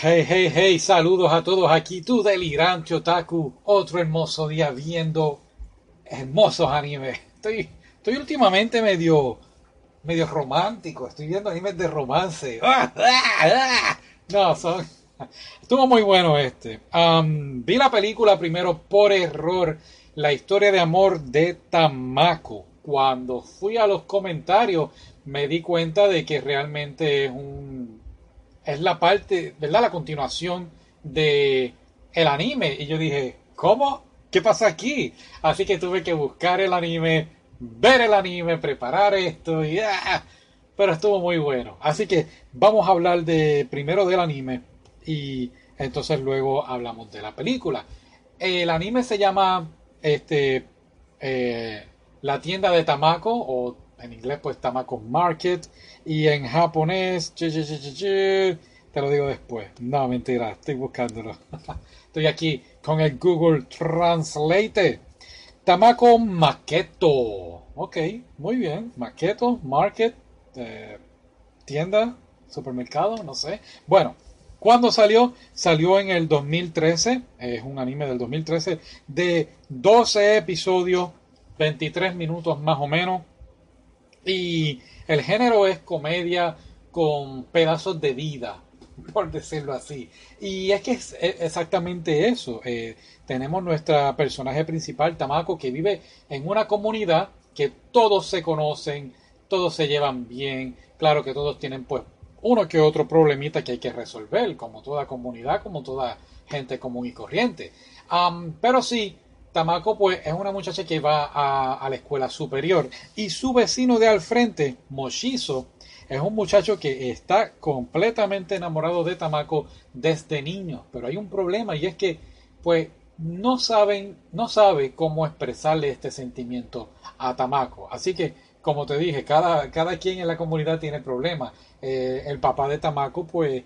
Hey, hey, hey, saludos a todos aquí, tu delirante otaku, otro hermoso día viendo hermosos animes. Estoy, estoy últimamente medio, medio romántico, estoy viendo animes de romance. No, son, estuvo muy bueno este. Um, vi la película primero por error, la historia de amor de Tamako. Cuando fui a los comentarios me di cuenta de que realmente es un es la parte, ¿verdad? La continuación de el anime. Y yo dije, ¿cómo? ¿Qué pasa aquí? Así que tuve que buscar el anime, ver el anime, preparar esto y ¡ah! pero estuvo muy bueno. Así que vamos a hablar de primero del anime y entonces luego hablamos de la película. El anime se llama este eh, La tienda de Tamako en inglés pues Tamako Market y en japonés te lo digo después. No, mentira, estoy buscándolo. Estoy aquí con el Google Translate. Tamako Maqueto. Ok, muy bien. Maqueto, Market, eh, tienda, supermercado, no sé. Bueno, ¿cuándo salió? Salió en el 2013. Es un anime del 2013 de 12 episodios, 23 minutos más o menos. Y el género es comedia con pedazos de vida, por decirlo así. Y es que es exactamente eso. Eh, tenemos nuestra personaje principal, Tamako, que vive en una comunidad que todos se conocen, todos se llevan bien. Claro que todos tienen pues uno que otro problemita que hay que resolver, como toda comunidad, como toda gente común y corriente. Pero sí, Tamako pues es una muchacha que va a, la escuela superior y su vecino de al frente, Moshizo, es un muchacho que está completamente enamorado de Tamako desde niño, pero hay un problema y es que pues no saben, no sabe cómo expresarle este sentimiento a Tamako. Así que, como te dije, cada, cada quien en la comunidad tiene problemas. Eh, el papá de Tamako pues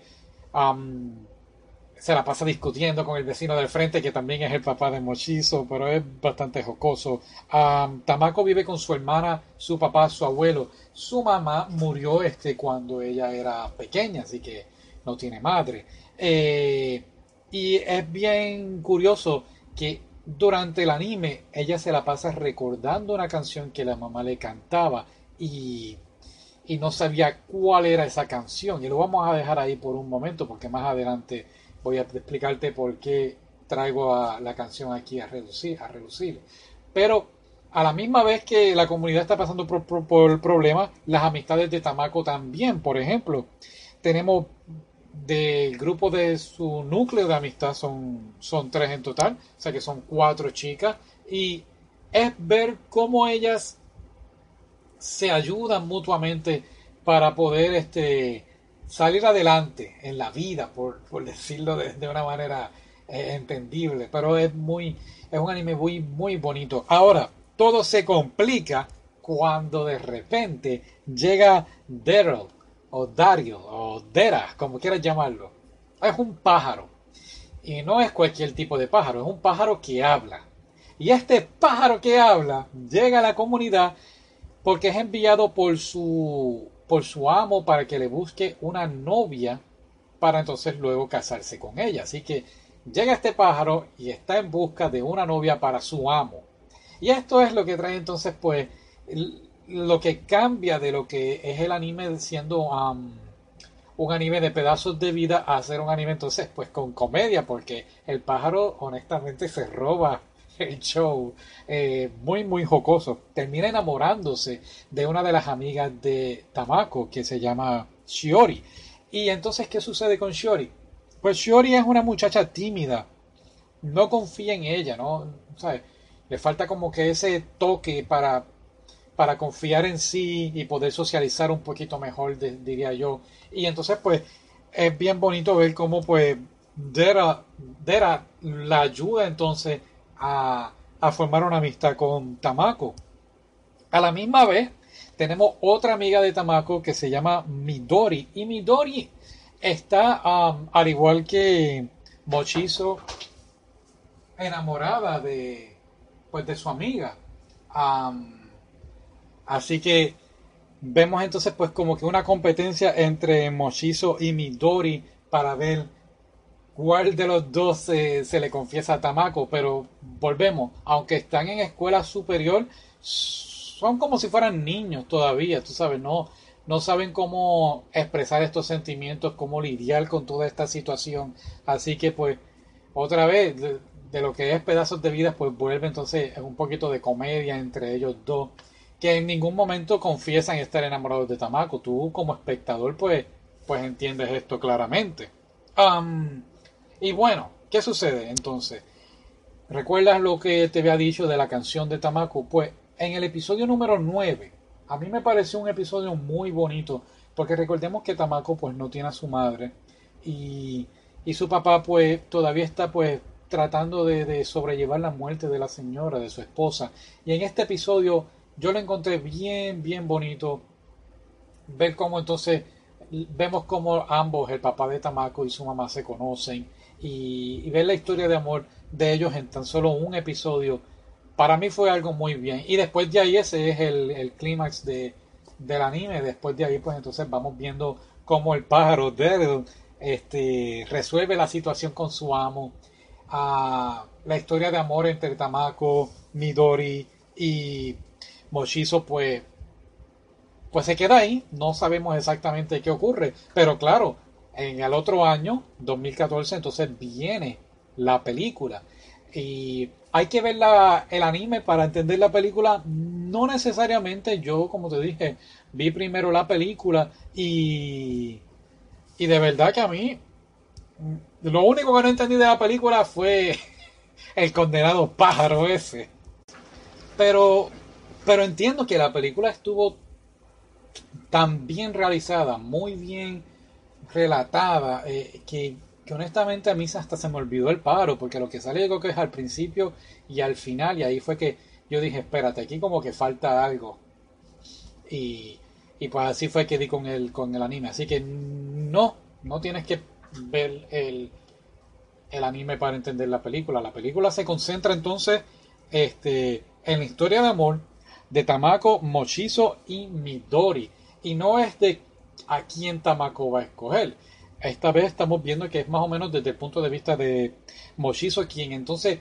se la pasa discutiendo con el vecino del frente, que también es el papá de Mochizo, pero es bastante jocoso. Um, Tamako vive con su hermana, su papá, su abuelo. Su mamá murió este, cuando ella era pequeña, así que no tiene madre. Eh, y es bien curioso que durante el anime ella se la pasa recordando una canción que la mamá le cantaba y no sabía cuál era esa canción. Y lo vamos a dejar ahí por un momento porque más adelante voy a explicarte por qué traigo la canción aquí a reducir, a reducir. Pero a la misma vez que la comunidad está pasando por, por, por problemas, las amistades de Tamako también. Por ejemplo, tenemos del grupo de su núcleo de amistad son, son tres en total, o sea que son cuatro chicas, y es ver cómo ellas se ayudan mutuamente para poder este, salir adelante en la vida, por, decirlo de, de, una manera eh, entendible, pero es muy, es un anime muy, muy bonito. Ahora, todo se complica cuando de repente llega Daryl o Dario o Dera, como quieras llamarlo. Es un pájaro. Y no es cualquier tipo de pájaro, es un pájaro que habla. Y este pájaro que habla llega a la comunidad porque es enviado por su por su amo para que le busque una novia para entonces luego casarse con ella. Así que llega este pájaro y está en busca de una novia para su amo. Y esto es lo que trae entonces pues lo que cambia de lo que es el anime siendo um, un anime de pedazos de vida a ser un anime entonces pues con comedia porque el pájaro honestamente se roba el show eh, muy muy jocoso termina enamorándose de una de las amigas de Tamako que se llama Shiori y entonces qué sucede con Shiori pues Shiori es una muchacha tímida no confía en ella no ¿sabes? le falta como que ese toque para para confiar en sí y poder socializar un poquito mejor, diría yo. Y entonces, pues, es bien bonito ver cómo, pues, Dera, Dera la ayuda entonces a, formar una amistad con Tamako. A la misma vez, tenemos otra amiga de Tamako que se llama Midori. Y Midori está, al igual que Mochizo, enamorada de, pues, de su amiga. Así que vemos entonces pues como que una competencia entre Mochizo y Midori para ver cuál de los dos se, le confiesa a Tamako, pero volvemos, aunque están en escuela superior, son como si fueran niños todavía, tú sabes, no, no saben cómo expresar estos sentimientos, cómo lidiar con toda esta situación. Así que pues, otra vez, de, lo que es pedazos de vida, pues vuelve entonces un poquito de comedia entre ellos dos, que en ningún momento confiesan estar enamorados de Tamako. Tú como espectador pues, pues entiendes esto claramente. Y bueno, ¿qué sucede entonces? ¿Recuerdas lo que te había dicho de la canción de Tamako? Pues en el episodio número 9, a mí me pareció un episodio muy bonito, porque recordemos que Tamako pues no tiene a su madre y, y su papá pues todavía está pues tratando de, de, sobrellevar la muerte de la señora, de su esposa. Y en este episodio yo lo encontré bien, bien bonito. Ver cómo entonces vemos cómo ambos, el papá de Tamako y su mamá, se conocen. Y, ver la historia de amor de ellos en tan solo un episodio para mí fue algo muy bien. Y después de ahí ese es el, clímax de, del anime. Después de ahí pues entonces vamos viendo cómo el pájaro Daredevil este, resuelve la situación con su amo. Ah, la historia de amor entre Tamako, Midori y Mochizo pues pues se queda ahí. No sabemos exactamente qué ocurre. Pero claro, en el otro año, 2014, entonces viene la película. Y hay que ver el anime para entender la película. No necesariamente yo, como te dije, vi primero la película y, y de verdad que a mí lo único que no entendí de la película fue el condenado pájaro ese. Pero, pero entiendo que la película estuvo tan bien realizada, muy bien relatada, eh, que honestamente a mí hasta se me olvidó el paro, porque lo que sale yo que es al principio y al final, y ahí fue que yo dije, espérate, aquí como que falta algo. Y, y pues así fue que di con el, con el anime. Así que no, no tienes que ver el, el anime para entender la película. La película se concentra entonces este, en la historia de amor de Tamako, Mochizo y Midori. Y no es de a quién Tamako va a escoger esta vez estamos viendo que es más o menos desde el punto de vista de Mochizo, quien entonces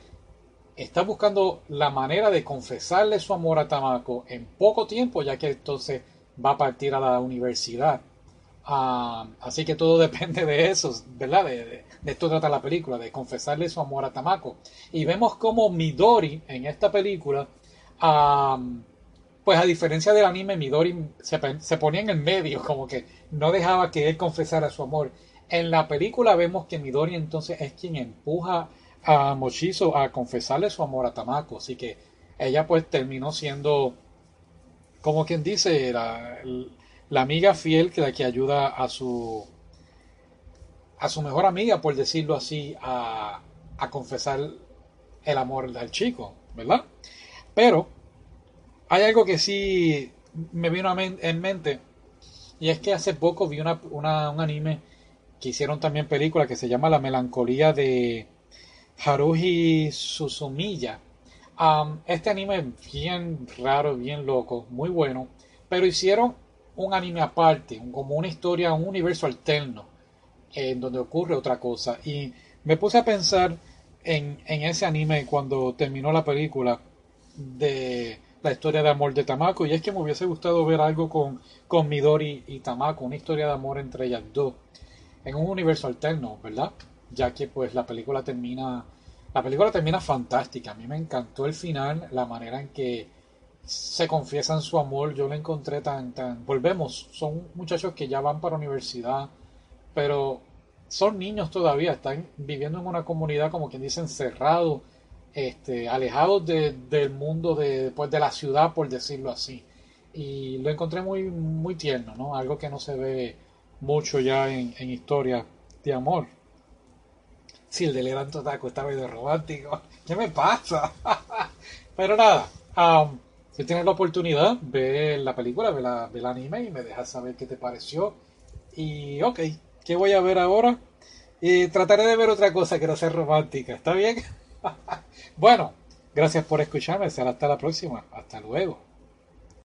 está buscando la manera de confesarle su amor a Tamako en poco tiempo, ya que entonces va a partir a la universidad. Ah, así que todo depende de eso, ¿verdad? De, esto trata la película, de confesarle su amor a Tamako. Y vemos como Midori en esta película, ah, pues a diferencia del anime, Midori se, se ponía en el medio, como que no dejaba que él confesara su amor. En la película vemos que Midori entonces es quien empuja a Mochizo a confesarle su amor a Tamako, así que ella pues terminó siendo, como quien dice, la, la amiga fiel que la que ayuda a su a su mejor amiga, por decirlo así, a, a confesar el amor del chico, ¿verdad? Pero hay algo que sí me vino en mente y es que hace poco vi una, un anime que hicieron también película que se llama La melancolía de Haruhi Suzumiya. este anime es bien raro, bien loco, muy bueno, pero hicieron un anime aparte, como una historia, un universo alterno, en donde ocurre otra cosa. Y me puse a pensar en, en ese anime cuando terminó la película de la historia de amor de Tamako, y es que me hubiese gustado ver algo con, con Midori y Tamako, una historia de amor entre ellas dos en un universo alterno, ¿verdad? Ya que pues la película termina, la película termina fantástica. A mí me encantó el final, la manera en que se confiesan su amor, yo lo encontré tan, tan, volvemos, son muchachos que ya van para universidad, pero son niños todavía, están viviendo en una comunidad como quien dice encerrados, este, alejados del mundo de, pues, de la ciudad, por decirlo así. Y lo encontré muy, muy tierno, ¿no? Algo que no se ve mucho ya en, en historia de amor. Si el de Taco está medio romántico, ¿qué me pasa? Pero nada, um, si tienes la oportunidad, ve la película, ve, la, ve el anime y me dejas saber qué te pareció. Y ok, ¿qué voy a ver ahora? Y trataré de ver otra cosa que no sea romántica, ¿está bien? bueno, gracias por escucharme, será hasta la próxima, hasta luego.